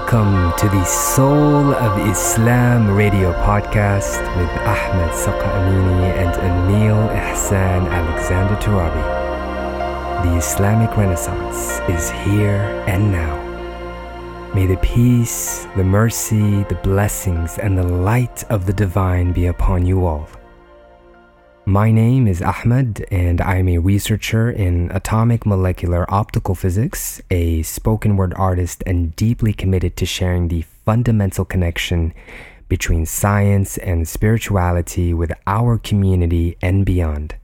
Welcome to the Soul of Islam radio podcast with Ahmed Saqa Amini and Emil Ihsan Alexander Turabi. The Islamic Renaissance is here and now. May the peace, the mercy, the blessings, and the light of the divine be upon you all. My name is Ahmed, and I am a researcher in atomic molecular optical physics, a spoken word artist, and deeply committed to sharing the fundamental connection between science and spirituality with our community and beyond.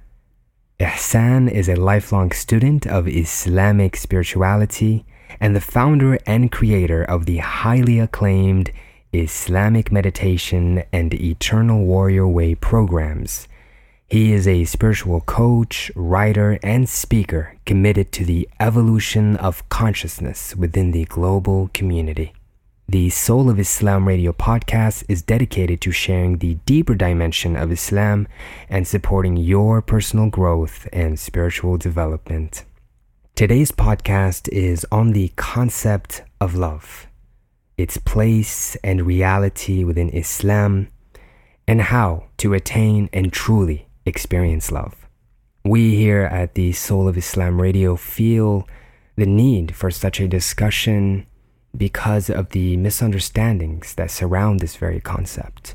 Ihsan is a lifelong student of Islamic spirituality and the founder and creator of the highly acclaimed Islamic Meditation and Eternal Warrior Way programs he is a spiritual coach, writer, and speaker committed to the evolution of consciousness within the global community. The Soul of Islam radio podcast is dedicated to sharing the deeper dimension of Islam and supporting your personal growth and spiritual development. Today's podcast is on the concept of love, its place and reality within Islam, and how to attain and truly experience love. We here at the Soul of Islam Radio feel the need for such a discussion because of the misunderstandings that surround this very concept,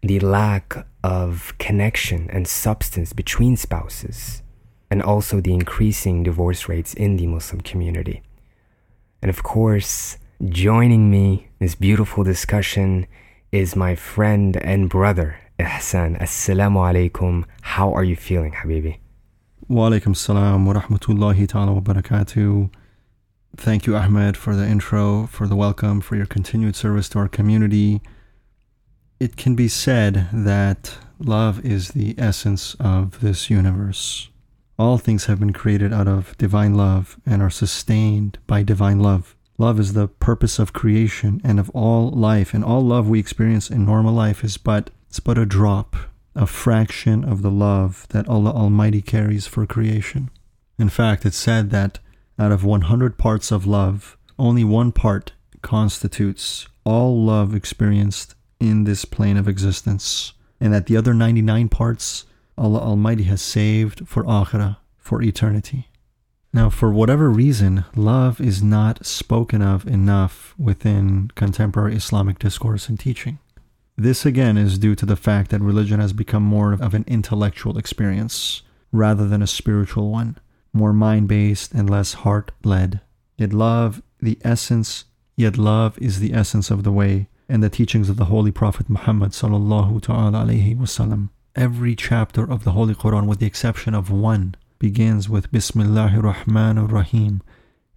the lack of connection and substance between spouses, and also the increasing divorce rates in the Muslim community. And of course, joining me in this beautiful discussion is my friend and brother, Ihsan, Assalamu alaikum. How are you feeling, Habibi? Wa alaikum salam wa rahmatullahi ta'ala wa barakatuh. Thank you, Ahmed, for the intro, for the welcome, for your continued service to our community. It can be said that love is the essence of this universe. All things have been created out of divine love and are sustained by divine love. Love is the purpose of creation and of all life, and all love we experience in normal life is but it's but a drop, a fraction of the love that Allah Almighty carries for creation. In fact, it's said that out of 100 parts of love, only one part constitutes all love experienced in this plane of existence, and that the other 99 parts Allah Almighty has saved for akhirah, for eternity. Now, for whatever reason, love is not spoken of enough within contemporary Islamic discourse and teaching. This again is due to the fact that religion has become more of an intellectual experience rather than a spiritual one, more mind based and less heart led. Yet love, the essence, yet love is the essence of the way and the teachings of the Holy Prophet Muhammad. Every chapter of the Holy Quran, with the exception of one, begins with Bismillahir Rahmanir Rahim,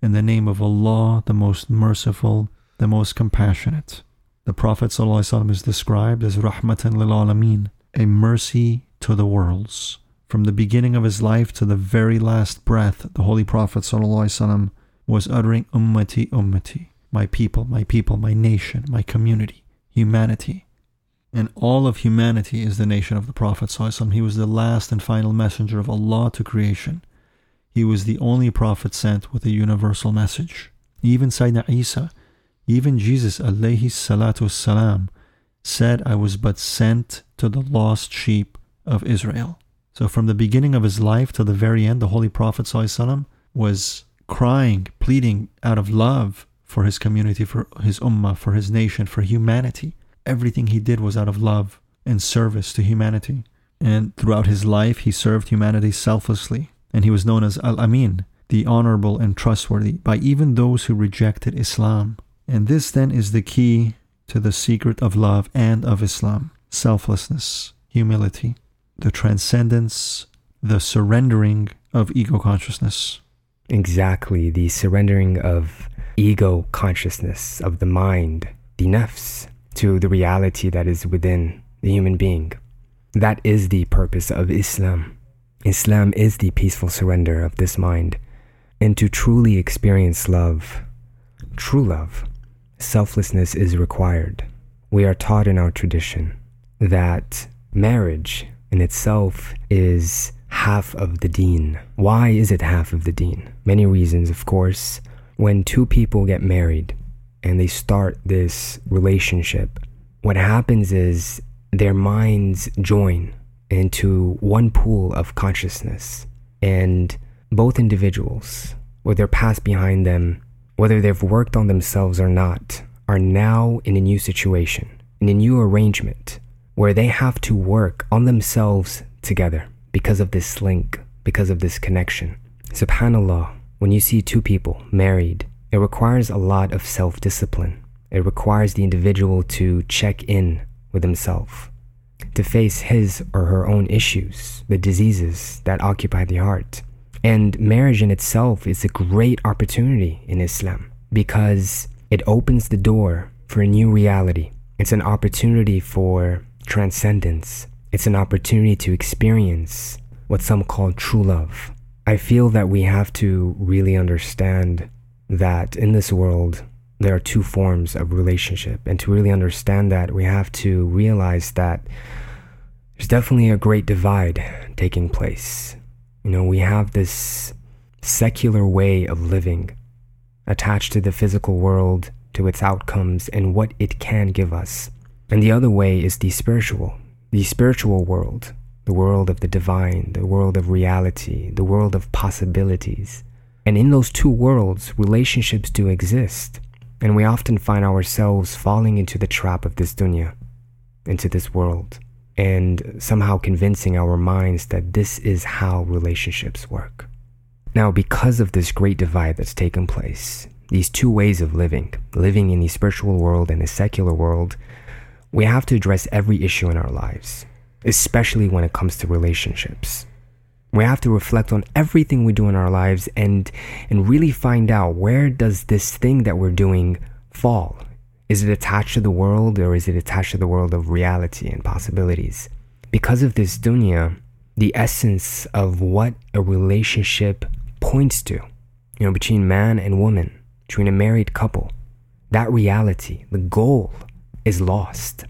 in the name of Allah, the most merciful, the most compassionate. The Prophet ﷺ is described as Rahmatan lil Alameen, a mercy to the worlds. From the beginning of his life to the very last breath, the Holy Prophet ﷺ was uttering Ummati, Ummati, my people, my people, my nation, my community, humanity. And all of humanity is the nation of the Prophet. ﷺ. He was the last and final messenger of Allah to creation. He was the only prophet sent with a universal message. Even Sayyidina Isa, even Jesus alayhi salatu salam said, I was but sent to the lost sheep of Israel. So from the beginning of his life to the very end, the Holy Prophet ﷺ was crying, pleading out of love for his community, for his ummah, for his nation, for humanity. Everything he did was out of love and service to humanity. And throughout his life, he served humanity selflessly. And he was known as Al Amin, the honorable and trustworthy, by even those who rejected Islam. And this then is the key to the secret of love and of Islam selflessness, humility, the transcendence, the surrendering of ego consciousness. Exactly, the surrendering of ego consciousness, of the mind, the nafs, to the reality that is within the human being. That is the purpose of Islam. Islam is the peaceful surrender of this mind. And to truly experience love, true love, selflessness is required. We are taught in our tradition that marriage in itself is half of the deen. Why is it half of the deen? Many reasons, of course. When two people get married, and they start this relationship, what happens is their minds join into one pool of consciousness. And both individuals, with their past behind them, whether they've worked on themselves or not, are now in a new situation, in a new arrangement where they have to work on themselves together because of this link, because of this connection. SubhanAllah, when you see two people married, it requires a lot of self discipline. It requires the individual to check in with himself, to face his or her own issues, the diseases that occupy the heart. And marriage in itself is a great opportunity in Islam because it opens the door for a new reality. It's an opportunity for transcendence. It's an opportunity to experience what some call true love. I feel that we have to really understand that in this world, there are two forms of relationship. And to really understand that, we have to realize that there's definitely a great divide taking place. You know, we have this secular way of living attached to the physical world, to its outcomes, and what it can give us. And the other way is the spiritual, the spiritual world, the world of the divine, the world of reality, the world of possibilities. And in those two worlds, relationships do exist. And we often find ourselves falling into the trap of this dunya, into this world, and somehow convincing our minds that this is how relationships work. Now, because of this great divide that's taken place, these two ways of living, living in the spiritual world and the secular world, we have to address every issue in our lives, especially when it comes to relationships. We have to reflect on everything we do in our lives and and really find out where does this thing that we're doing fall? Is it attached to the world or is it attached to the world of reality and possibilities? Because of this dunya, the essence of what a relationship points to, you know, between man and woman, between a married couple, that reality, the goal is lost.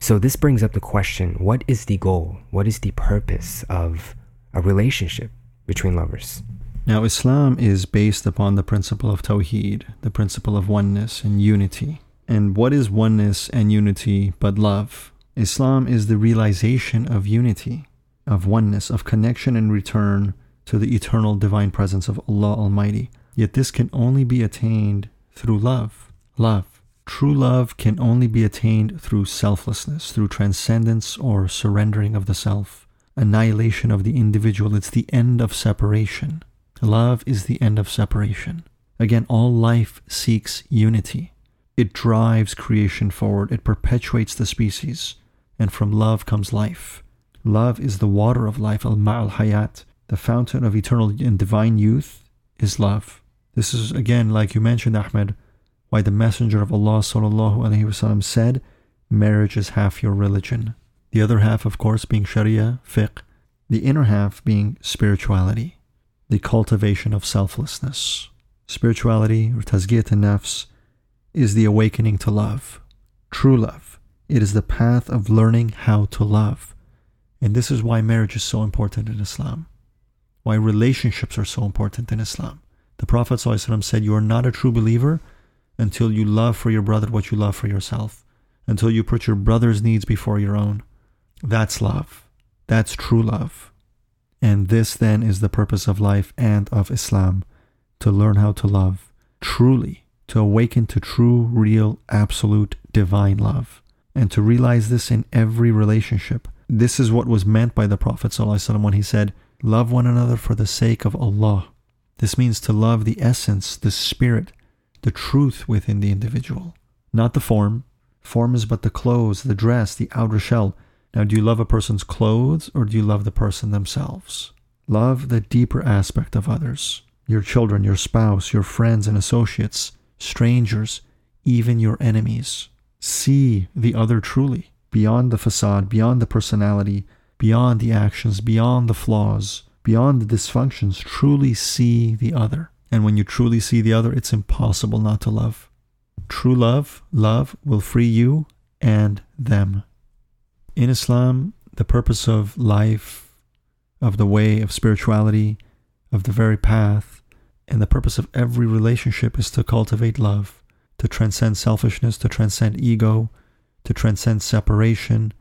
So this brings up the question, what is the goal? What is the purpose of a relationship between lovers. Now, Islam is based upon the principle of Tawheed, the principle of oneness and unity. And what is oneness and unity but love? Islam is the realization of unity, of oneness, of connection and return to the eternal divine presence of Allah Almighty. Yet this can only be attained through love. Love. True love can only be attained through selflessness, through transcendence or surrendering of the self annihilation of the individual. It's the end of separation. Love is the end of separation. Again, all life seeks unity. It drives creation forward. It perpetuates the species. And from love comes life. Love is the water of life, al ma'al hayat. The fountain of eternal and divine youth is love. This is again, like you mentioned, Ahmed, why the Messenger of Allah وسلم, said, Marriage is half your religion the other half, of course, being Sharia, fiqh, the inner half being spirituality, the cultivation of selflessness. Spirituality, or tazkiyat nafs, is the awakening to love, true love. It is the path of learning how to love. And this is why marriage is so important in Islam, why relationships are so important in Islam. The Prophet ﷺ said, You are not a true believer until you love for your brother what you love for yourself, until you put your brother's needs before your own. That's love. That's true love. And this then is the purpose of life and of Islam to learn how to love truly, to awaken to true, real, absolute, divine love, and to realize this in every relationship. This is what was meant by the Prophet ﷺ when he said, Love one another for the sake of Allah. This means to love the essence, the spirit, the truth within the individual, not the form. Form is but the clothes, the dress, the outer shell. Now, do you love a person's clothes or do you love the person themselves? Love the deeper aspect of others your children, your spouse, your friends and associates, strangers, even your enemies. See the other truly, beyond the facade, beyond the personality, beyond the actions, beyond the flaws, beyond the dysfunctions. Truly see the other. And when you truly see the other, it's impossible not to love. True love, love will free you and them. In Islam, the purpose of life, of the way, of spirituality, of the very path, and the purpose of every relationship is to cultivate love. to transcend selfishness, to transcend ego, to transcend separation,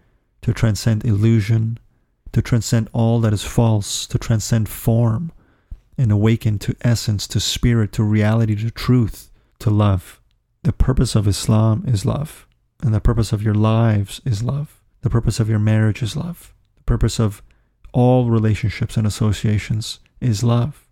to transcend illusion, to transcend all that is false, to transcend form, and awaken to essence, to spirit, to reality, to truth, to love. The purpose of Islam is love, and the purpose of your lives is love. The purpose of your marriage is love. The purpose of all relationships and associations is love.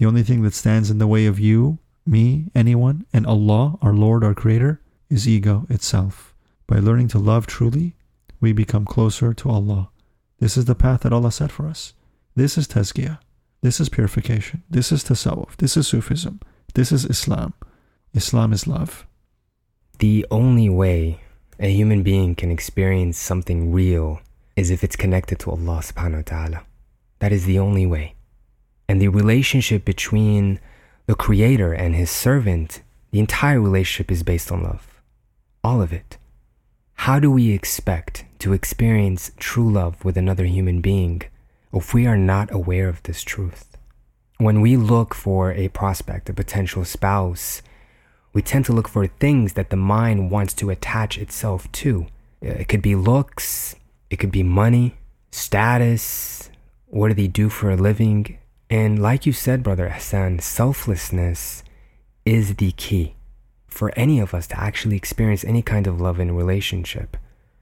The only thing that stands in the way of you, me, anyone, and Allah, our Lord, our Creator, is ego itself. By learning to love truly, we become closer to Allah. This is the path that Allah set for us. This is tazkiyah. This is purification. This is tasawwuf. This is Sufism. This is Islam. Islam is love. The only way a human being can experience something real is if it's connected to Allah subhanahu wa ta'ala. That is the only way. And the relationship between the creator and his servant, the entire relationship is based on love. All of it. How do we expect to experience true love with another human being if we are not aware of this truth? When we look for a prospect, a potential spouse, we tend to look for things that the mind wants to attach itself to. It could be looks, it could be money, status, what do they do for a living? And like you said, Brother Ihsan, selflessness is the key for any of us to actually experience any kind of love in relationship.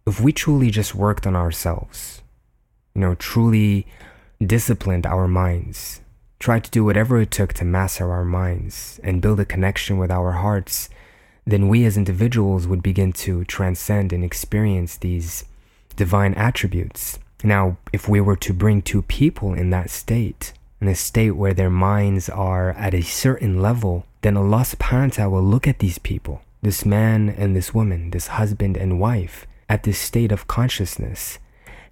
If we truly just worked on ourselves, you know, truly disciplined our minds, tried to do whatever it took to master our minds and build a connection with our hearts, then we as individuals would begin to transcend and experience these divine attributes. Now, if we were to bring two people in that state, in a state where their minds are at a certain level, then Allah subhanahu wa ta'ala will look at these people, this man and this woman, this husband and wife, at this state of consciousness.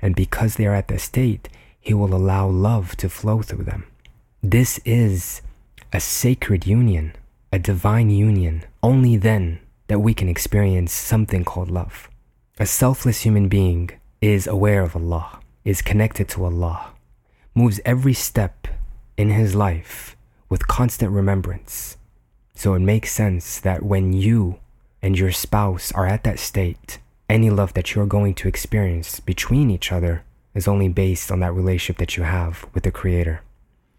And because they are at that state, He will allow love to flow through them. This is a sacred union, a divine union. Only then that we can experience something called love. A selfless human being is aware of Allah, is connected to Allah, moves every step in his life with constant remembrance. So it makes sense that when you and your spouse are at that state, any love that you're going to experience between each other is only based on that relationship that you have with the Creator.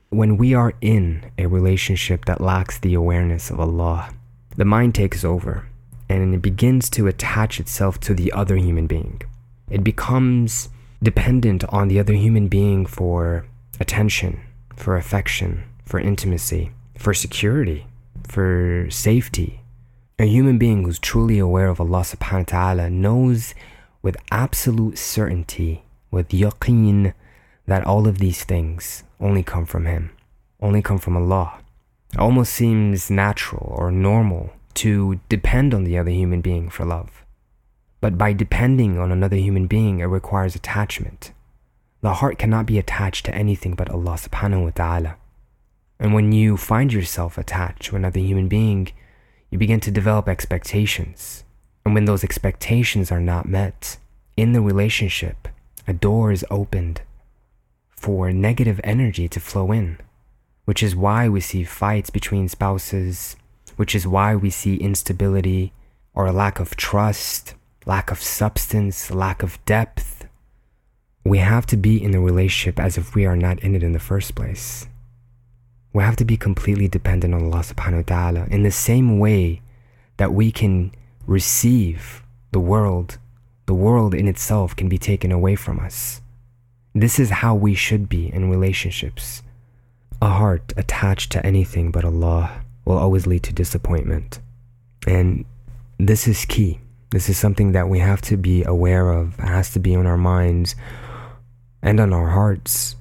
When we are in a relationship that lacks the awareness of Allah, the mind takes over and it begins to attach itself to the other human being. It becomes dependent on the other human being for attention, for affection, for intimacy, for security, for safety. A human being who's truly aware of Allah subhanahu wa ta'ala knows with absolute certainty, with yaqeen, that all of these things only come from Him, only come from Allah. It almost seems natural or normal to depend on the other human being for love. But by depending on another human being, it requires attachment. The heart cannot be attached to anything but Allah subhanahu wa ta'ala. And when you find yourself attached to another human being, you begin to develop expectations. And when those expectations are not met in the relationship, a door is opened for negative energy to flow in, which is why we see fights between spouses, which is why we see instability or a lack of trust, lack of substance, lack of depth. We have to be in the relationship as if we are not in it in the first place. We have to be completely dependent on Allah subhanahu wa ta'ala in the same way that we can receive the world, the world in itself can be taken away from us. This is how we should be in relationships. A heart attached to anything but Allah will always lead to disappointment. And this is key. This is something that we have to be aware of, has to be on our minds and on our hearts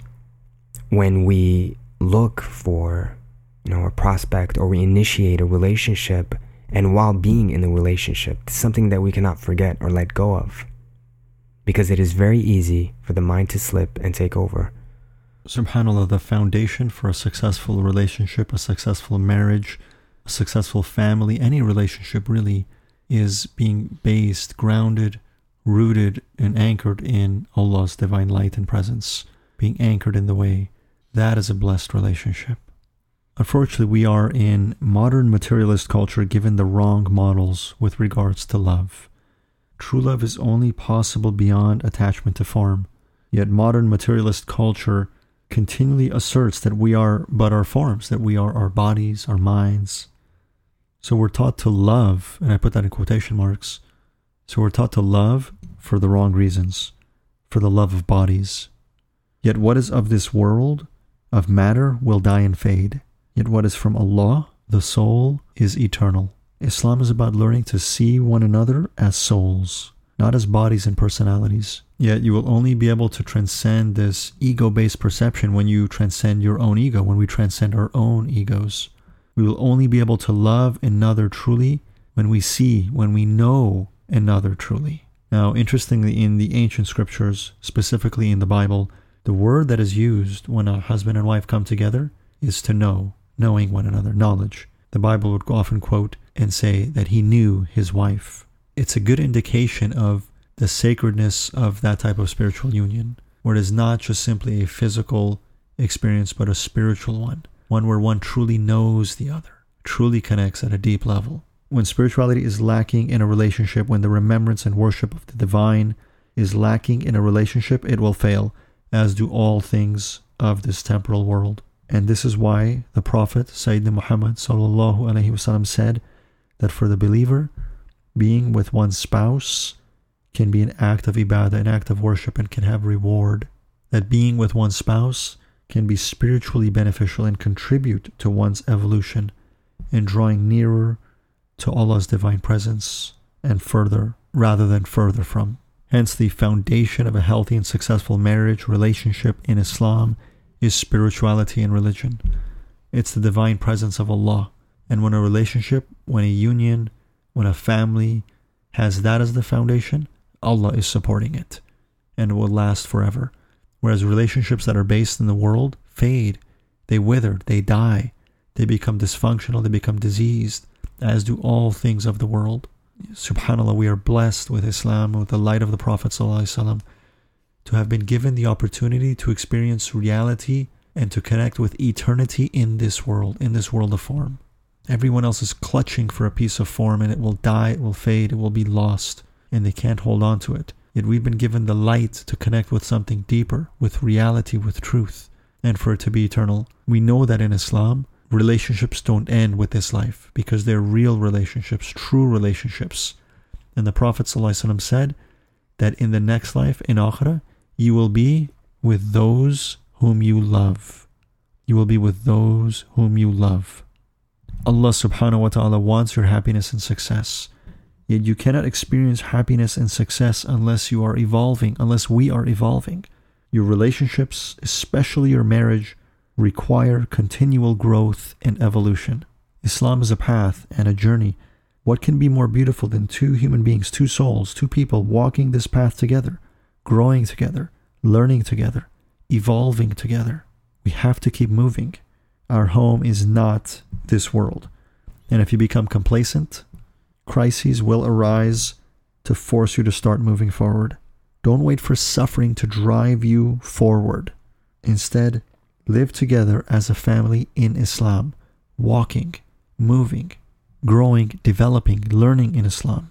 when we look for you know a prospect or we initiate a relationship and while being in the relationship it's something that we cannot forget or let go of because it is very easy for the mind to slip and take over. SubhanAllah, the foundation for a successful relationship, a successful marriage, a successful family, any relationship really, is being based, grounded, rooted, and anchored in Allah's divine light and presence, being anchored in the way. That is a blessed relationship. Unfortunately, we are in modern materialist culture given the wrong models with regards to love. True love is only possible beyond attachment to form. Yet modern materialist culture continually asserts that we are but our forms, that we are our bodies, our minds. So we're taught to love, and I put that in quotation marks. So we're taught to love for the wrong reasons, for the love of bodies. Yet what is of this world, of matter, will die and fade. Yet what is from Allah, the soul, is eternal. Islam is about learning to see one another as souls, not as bodies and personalities. Yet you will only be able to transcend this ego based perception when you transcend your own ego, when we transcend our own egos. We will only be able to love another truly when we see, when we know another truly. Now, interestingly, in the ancient scriptures, specifically in the Bible, the word that is used when a husband and wife come together is to know knowing one another, knowledge. The Bible would often quote and say that he knew his wife. It's a good indication of the sacredness of that type of spiritual union, where it is not just simply a physical experience, but a spiritual one, one where one truly knows the other, truly connects at a deep level. When spirituality is lacking in a relationship, when the remembrance and worship of the divine is lacking in a relationship, it will fail, as do all things of this temporal world. And this is why the Prophet Sayyidina Muhammad wasallam said that for the believer, being with one's spouse can be an act of ibadah, an act of worship, and can have reward. That being with one's spouse can be spiritually beneficial and contribute to one's evolution in drawing nearer to Allah's divine presence and further rather than further from. Hence, the foundation of a healthy and successful marriage relationship in Islam is spirituality and religion. It's the divine presence of Allah. And when a relationship, when a union, when a family has that as the foundation, Allah is supporting it and it will last forever. Whereas relationships that are based in the world fade, they wither, they die, they become dysfunctional, they become diseased, as do all things of the world. Subhanallah, we are blessed with Islam, with the light of the Prophet ﷺ, to have been given the opportunity to experience reality and to connect with eternity in this world, in this world of form. Everyone else is clutching for a piece of form and it will die, it will fade, it will be lost, and they can't hold on to it. Yet we've been given the light to connect with something deeper, with reality, with truth, and for it to be eternal. We know that in Islam, relationships don't end with this life because they're real relationships, true relationships. And the Prophet ﷺ said that in the next life, in Akhirah, you will be with those whom you love. You will be with those whom you love. Allah subhanahu wa ta'ala wants your happiness and success. Yet you cannot experience happiness and success unless you are evolving, unless we are evolving. Your relationships, especially your marriage, require continual growth and evolution. Islam is a path and a journey. What can be more beautiful than two human beings, two souls, two people walking this path together? growing together, learning together, evolving together. We have to keep moving. Our home is not this world. And if you become complacent, crises will arise to force you to start moving forward. Don't wait for suffering to drive you forward. Instead, live together as a family in Islam, walking, moving, growing, developing, learning in Islam.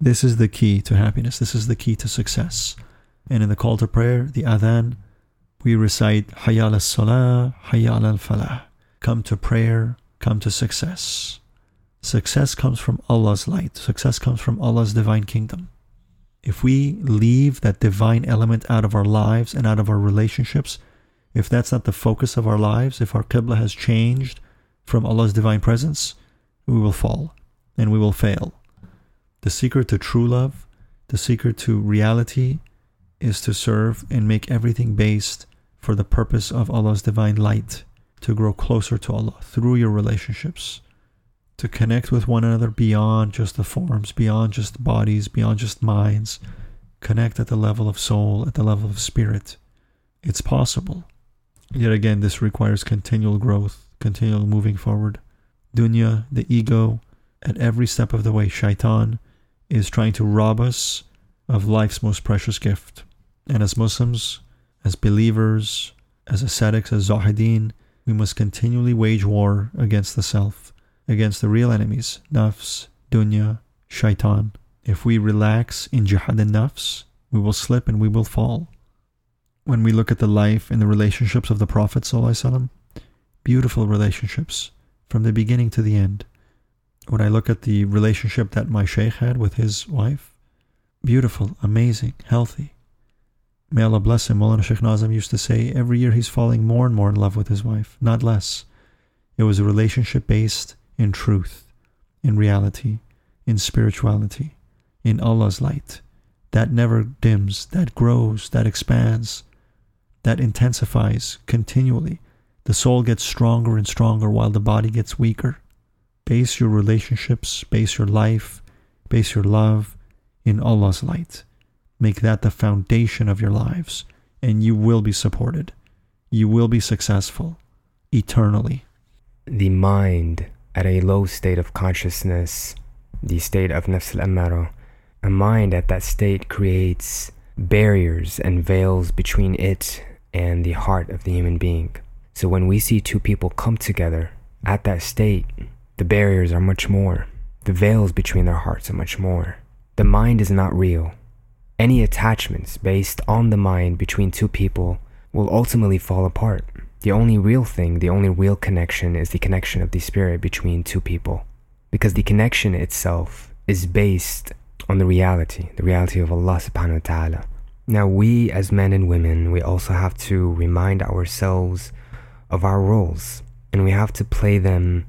This is the key to happiness. This is the key to success. And in the call to prayer, the adhan, we recite Hayya al Salah, Hayya al Falah. Come to prayer, come to success. Success comes from Allah's light, success comes from Allah's divine kingdom. If we leave that divine element out of our lives and out of our relationships, if that's not the focus of our lives, if our Qibla has changed from Allah's divine presence, we will fall and we will fail. The secret to true love, the secret to reality, is to serve and make everything based for the purpose of Allah's divine light, to grow closer to Allah through your relationships, to connect with one another beyond just the forms, beyond just bodies, beyond just minds, connect at the level of soul, at the level of spirit. It's possible. Yet again, this requires continual growth, continual moving forward. Dunya, the ego, at every step of the way, shaitan is trying to rob us of life's most precious gift. And as Muslims, as believers, as ascetics, as zahideen, We must continually wage war against the self, against the real enemies, nafs, dunya, shaitan. If we relax in jihad and nafs, we will slip and we will fall. When we look at the life and the relationships of the Prophet, beautiful relationships from the beginning to the end. When I look at the relationship that my Shaykh had with his wife, beautiful, amazing, healthy. May Allah bless him. Maulana Sheikh Nazim used to say every year he's falling more and more in love with his wife, not less. It was a relationship based in truth, in reality, in spirituality, in Allah's light. That never dims, that grows, that expands, that intensifies continually. The soul gets stronger and stronger while the body gets weaker. Base your relationships, base your life, base your love in Allah's light. Make that the foundation of your lives, and you will be supported. You will be successful eternally. The mind at a low state of consciousness, the state of nafs al-ammara, a mind at that state creates barriers and veils between it and the heart of the human being. So when we see two people come together at that state, the barriers are much more. The veils between their hearts are much more. The mind is not real. Any attachments based on the mind between two people will ultimately fall apart. The only real thing, the only real connection is the connection of the spirit between two people. Because the connection itself is based on the reality, the reality of Allah subhanahu wa ta'ala. Now, we as men and women, we also have to remind ourselves of our roles and we have to play them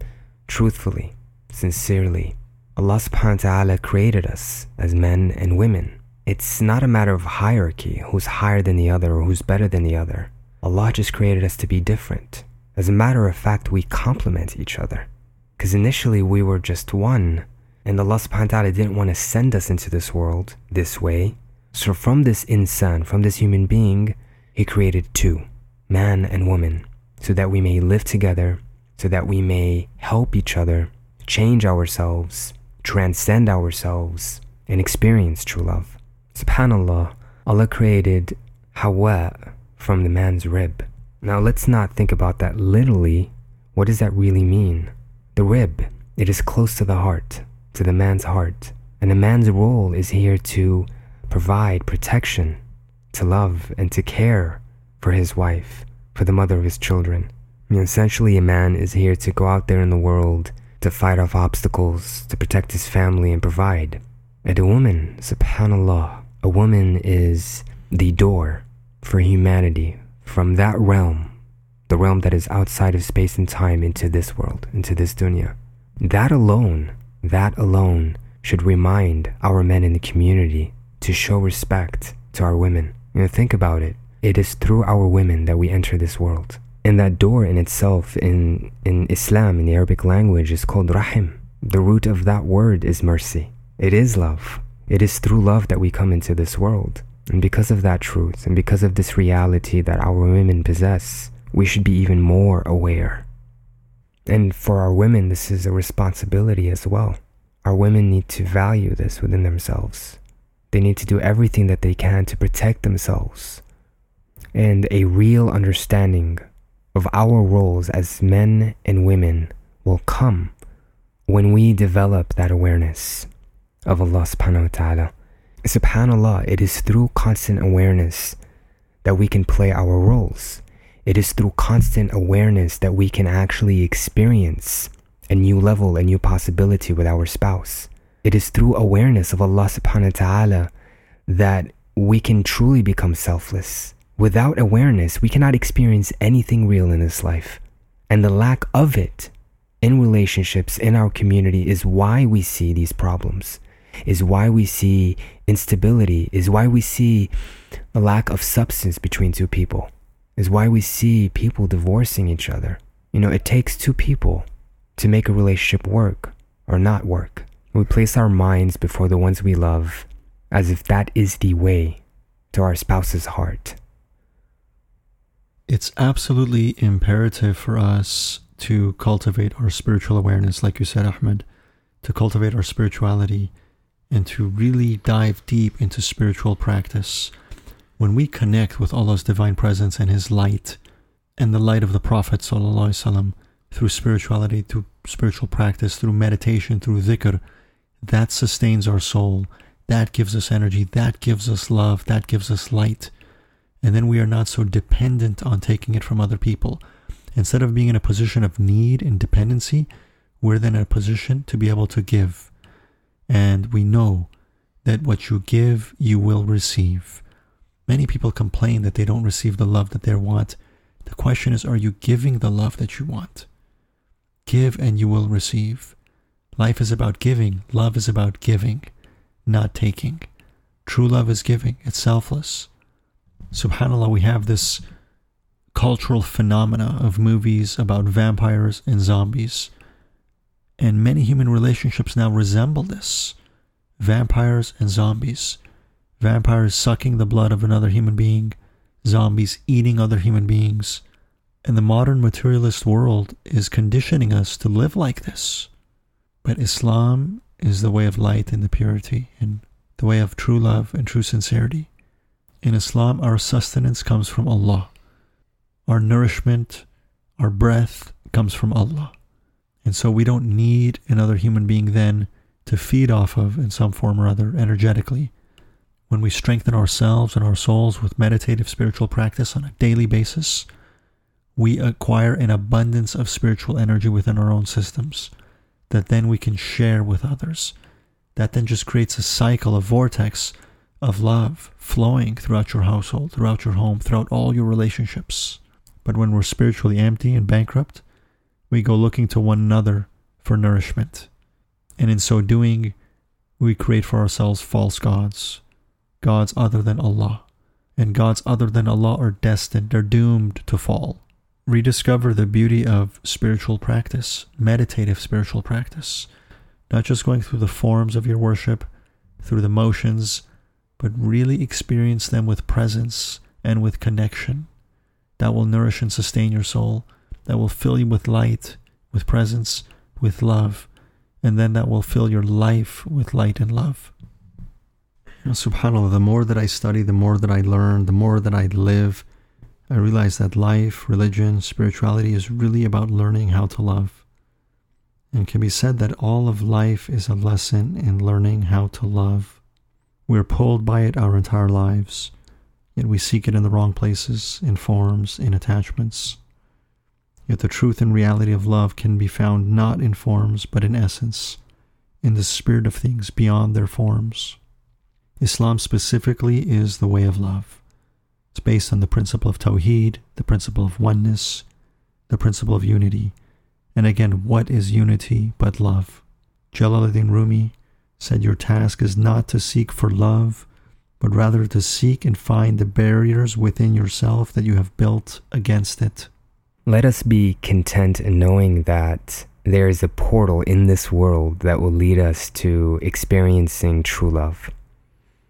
truthfully, sincerely. Allah subhanahu wa ta'ala created us as men and women. It's not a matter of hierarchy, who's higher than the other or who's better than the other. Allah just created us to be different. As a matter of fact, we complement each other. Because initially we were just one, and Allah subhanahu wa ta'ala didn't want to send us into this world this way. So from this insan, from this human being, He created two, man and woman, so that we may live together, so that we may help each other, change ourselves, transcend ourselves, and experience true love. SubhanAllah, Allah created Hawa from the man's rib. Now let's not think about that literally. What does that really mean? The rib, it is close to the heart, to the man's heart. And a man's role is here to provide protection, to love, and to care for his wife, for the mother of his children. Essentially, a man is here to go out there in the world to fight off obstacles, to protect his family, and provide. And a woman, subhanAllah, a woman is the door for humanity from that realm, the realm that is outside of space and time, into this world, into this dunya. That alone, that alone should remind our men in the community to show respect to our women. You know, think about it. It is through our women that we enter this world. And that door in itself in, in Islam, in the Arabic language, is called rahim. The root of that word is mercy. It is love. It is through love that we come into this world. And because of that truth, and because of this reality that our women possess, we should be even more aware. And for our women, this is a responsibility as well. Our women need to value this within themselves. They need to do everything that they can to protect themselves. And a real understanding of our roles as men and women will come when we develop that awareness of Allah subhanahu wa ta'ala. SubhanAllah, it is through constant awareness that we can play our roles. It is through constant awareness that we can actually experience a new level, a new possibility with our spouse. It is through awareness of Allah subhanahu wa ta'ala that we can truly become selfless. Without awareness, we cannot experience anything real in this life. And the lack of it in relationships, in our community, is why we see these problems is why we see instability, is why we see a lack of substance between two people, is why we see people divorcing each other. You know, it takes two people to make a relationship work or not work. We place our minds before the ones we love as if that is the way to our spouse's heart. It's absolutely imperative for us to cultivate our spiritual awareness, like you said, Ahmed, to cultivate our spirituality and to really dive deep into spiritual practice, when we connect with Allah's divine presence and His light, and the light of the Prophet ﷺ through spirituality, through spiritual practice, through meditation, through dhikr, that sustains our soul. That gives us energy. That gives us love. That gives us light. And then we are not so dependent on taking it from other people. Instead of being in a position of need and dependency, we're then in a position to be able to give. And we know that what you give, you will receive. Many people complain that they don't receive the love that they want. The question is, are you giving the love that you want? Give and you will receive. Life is about giving. Love is about giving, not taking. True love is giving. It's selfless. Subhanallah, we have this cultural phenomena of movies about vampires and zombies. And many human relationships now resemble this vampires and zombies. Vampires sucking the blood of another human being, zombies eating other human beings. And the modern materialist world is conditioning us to live like this. But Islam is the way of light and the purity, and the way of true love and true sincerity. In Islam, our sustenance comes from Allah. Our nourishment, our breath comes from Allah. And so we don't need another human being then to feed off of in some form or other energetically. When we strengthen ourselves and our souls with meditative spiritual practice on a daily basis, we acquire an abundance of spiritual energy within our own systems that then we can share with others. That then just creates a cycle, a vortex of love flowing throughout your household, throughout your home, throughout all your relationships. But when we're spiritually empty and bankrupt, we go looking to one another for nourishment. And in so doing, we create for ourselves false gods, gods other than Allah. And gods other than Allah are destined, they're doomed to fall. Rediscover the beauty of spiritual practice, meditative spiritual practice. Not just going through the forms of your worship, through the motions, but really experience them with presence and with connection that will nourish and sustain your soul, that will fill you with light, with presence, with love, and then that will fill your life with light and love. SubhanAllah, the more that I study, the more that I learn, the more that I live, I realize that life, religion, spirituality is really about learning how to love. And can be said that all of life is a lesson in learning how to love. We're pulled by it our entire lives yet we seek it in the wrong places, in forms, in attachments. Yet the truth and reality of love can be found not in forms, but in essence, in the spirit of things beyond their forms. Islam specifically is the way of love. It's based on the principle of Tawheed, the principle of oneness, the principle of unity. And again, what is unity but love? Jalaluddin Rumi said, Your task is not to seek for love but rather to seek and find the barriers within yourself that you have built against it. Let us be content in knowing that there is a portal in this world that will lead us to experiencing true love.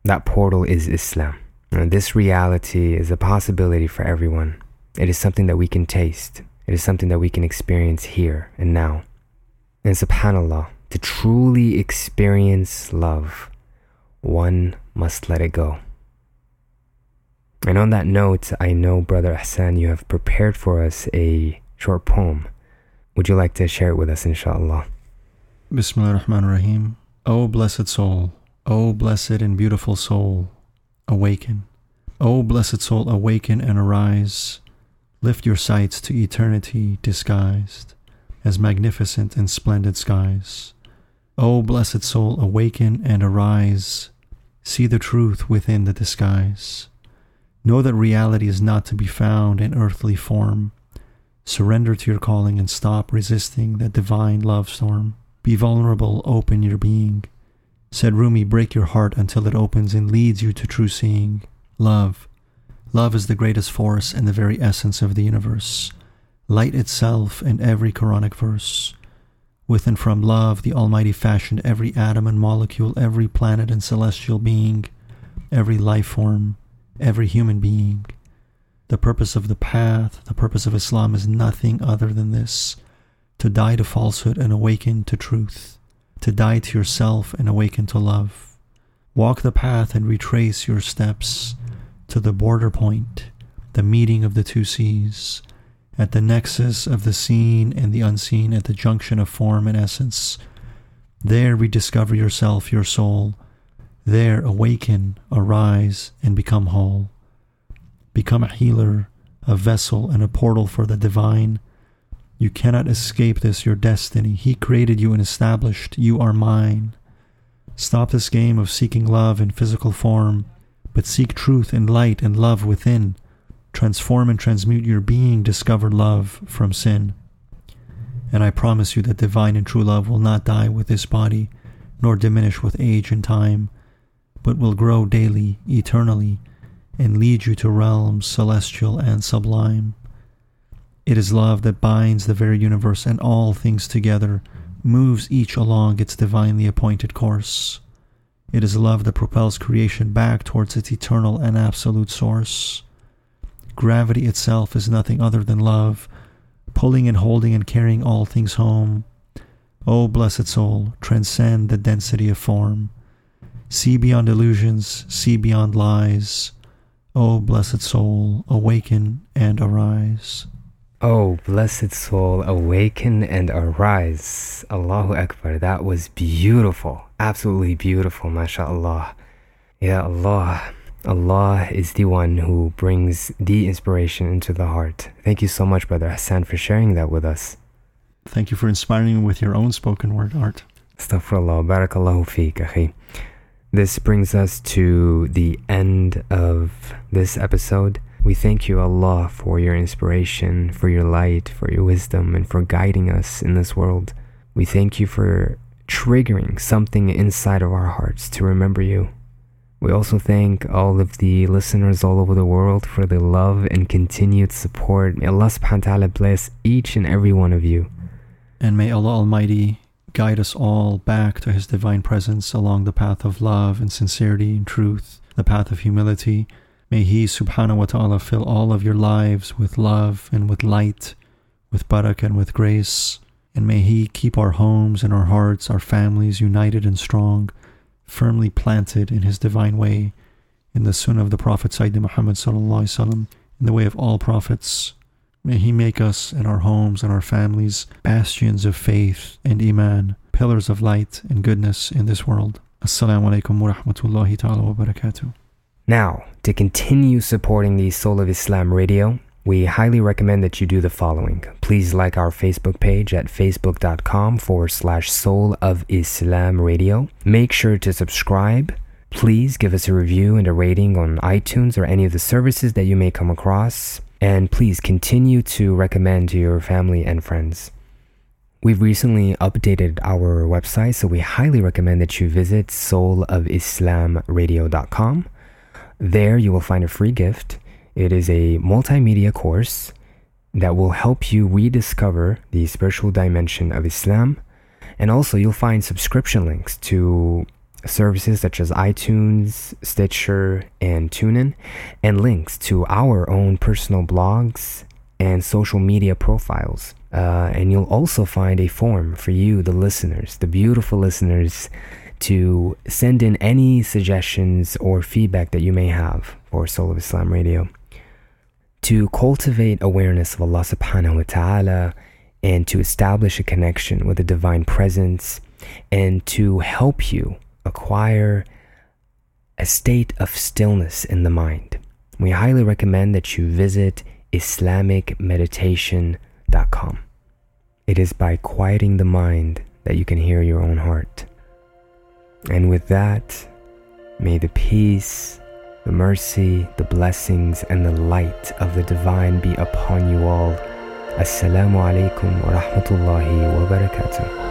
That portal is Islam. And this reality is a possibility for everyone. It is something that we can taste. It is something that we can experience here and now. And subhanAllah, to truly experience love, one must let it go. And on that note, I know, Brother Ihsan, you have prepared for us a short poem. Would you like to share it with us, inshallah? Bismillah ar-Rahman ar-Rahim. O blessed soul, O blessed and beautiful soul, awaken. O blessed soul, awaken and arise. Lift your sights to eternity disguised as magnificent and splendid skies. O blessed soul, awaken and arise. See the truth within the disguise. Know that reality is not to be found in earthly form. Surrender to your calling and stop resisting that divine love storm. Be vulnerable, open your being. Said Rumi, break your heart until it opens and leads you to true seeing. Love. Love is the greatest force and the very essence of the universe. Light itself in every Quranic verse. With and from love, the Almighty fashioned every atom and molecule, every planet and celestial being, every life form, every human being. The purpose of the path, the purpose of Islam is nothing other than this to die to falsehood and awaken to truth, to die to yourself and awaken to love. Walk the path and retrace your steps to the border point, the meeting of the two seas, at the nexus of the seen and the unseen, at the junction of form and essence. There rediscover yourself, your soul. There awaken, arise, and become whole. Become a healer, a vessel, and a portal for the divine. You cannot escape this, your destiny. He created you and established, you are mine. Stop this game of seeking love in physical form, but seek truth and light and love within. Transform and transmute your being, discover love from sin. And I promise you that divine and true love will not die with this body, nor diminish with age and time, but will grow daily, eternally, and lead you to realms celestial and sublime. It is love that binds the very universe and all things together, moves each along its divinely appointed course. It is love that propels creation back towards its eternal and absolute source. Gravity itself is nothing other than love, pulling and holding and carrying all things home. O blessed soul, transcend the density of form. See beyond illusions, see beyond lies. O blessed soul, awaken and arise. Oh, blessed soul, awaken and arise. Allahu Akbar. That was beautiful. Absolutely beautiful, mashallah. Ya Allah. Allah is the one who brings the inspiration into the heart. Thank you so much, Brother Ihsan, for sharing that with us. Thank you for inspiring me with your own spoken word art. Astaghfirullah. Barakallahu feek, akhi. This brings us to the end of this episode. We thank you, Allah, for your inspiration, for your light, for your wisdom, and for guiding us in this world. We thank you for triggering something inside of our hearts to remember you. We also thank all of the listeners all over the world for the love and continued support. May Allah subhanahu wa ta'ala bless each and every one of you. And may Allah Almighty guide us all back to His divine presence along the path of love and sincerity and truth, the path of humility May He subhanahu wa ta'ala fill all of your lives with love and with light, with barakah and with grace. And may He keep our homes and our hearts, our families united and strong, firmly planted in His divine way, in the sunnah of the Prophet Sayyidina Muhammad sallallahu alaihi wasallam, in the way of all prophets. May He make us and our homes and our families bastions of faith and iman, pillars of light and goodness in this world. Assalamu alaikum wa rahmatullahi ta'ala wa barakatuh. Now, to continue supporting the Soul of Islam radio, we highly recommend that you do the following. Please like our Facebook page at facebook.com forward slash Soul of Islam radio. Make sure to subscribe. Please give us a review and a rating on iTunes or any of the services that you may come across. And please continue to recommend to your family and friends. We've recently updated our website, so we highly recommend that you visit soulofislamradio.com. There, you will find a free gift. It is a multimedia course that will help you rediscover the spiritual dimension of Islam. And also, you'll find subscription links to services such as iTunes, Stitcher, and TuneIn, and links to our own personal blogs and social media profiles. Uh, and you'll also find a form for you, the listeners, the beautiful listeners to send in any suggestions or feedback that you may have for Soul of Islam Radio. To cultivate awareness of Allah subhanahu wa ta'ala and to establish a connection with the divine presence and to help you acquire a state of stillness in the mind. We highly recommend that you visit IslamicMeditation.com. It is by quieting the mind that you can hear your own heart. And with that, may the peace, the mercy, the blessings, and the light of the divine be upon you all. Assalamu alaikum wa rahmatullahi wa barakatuh.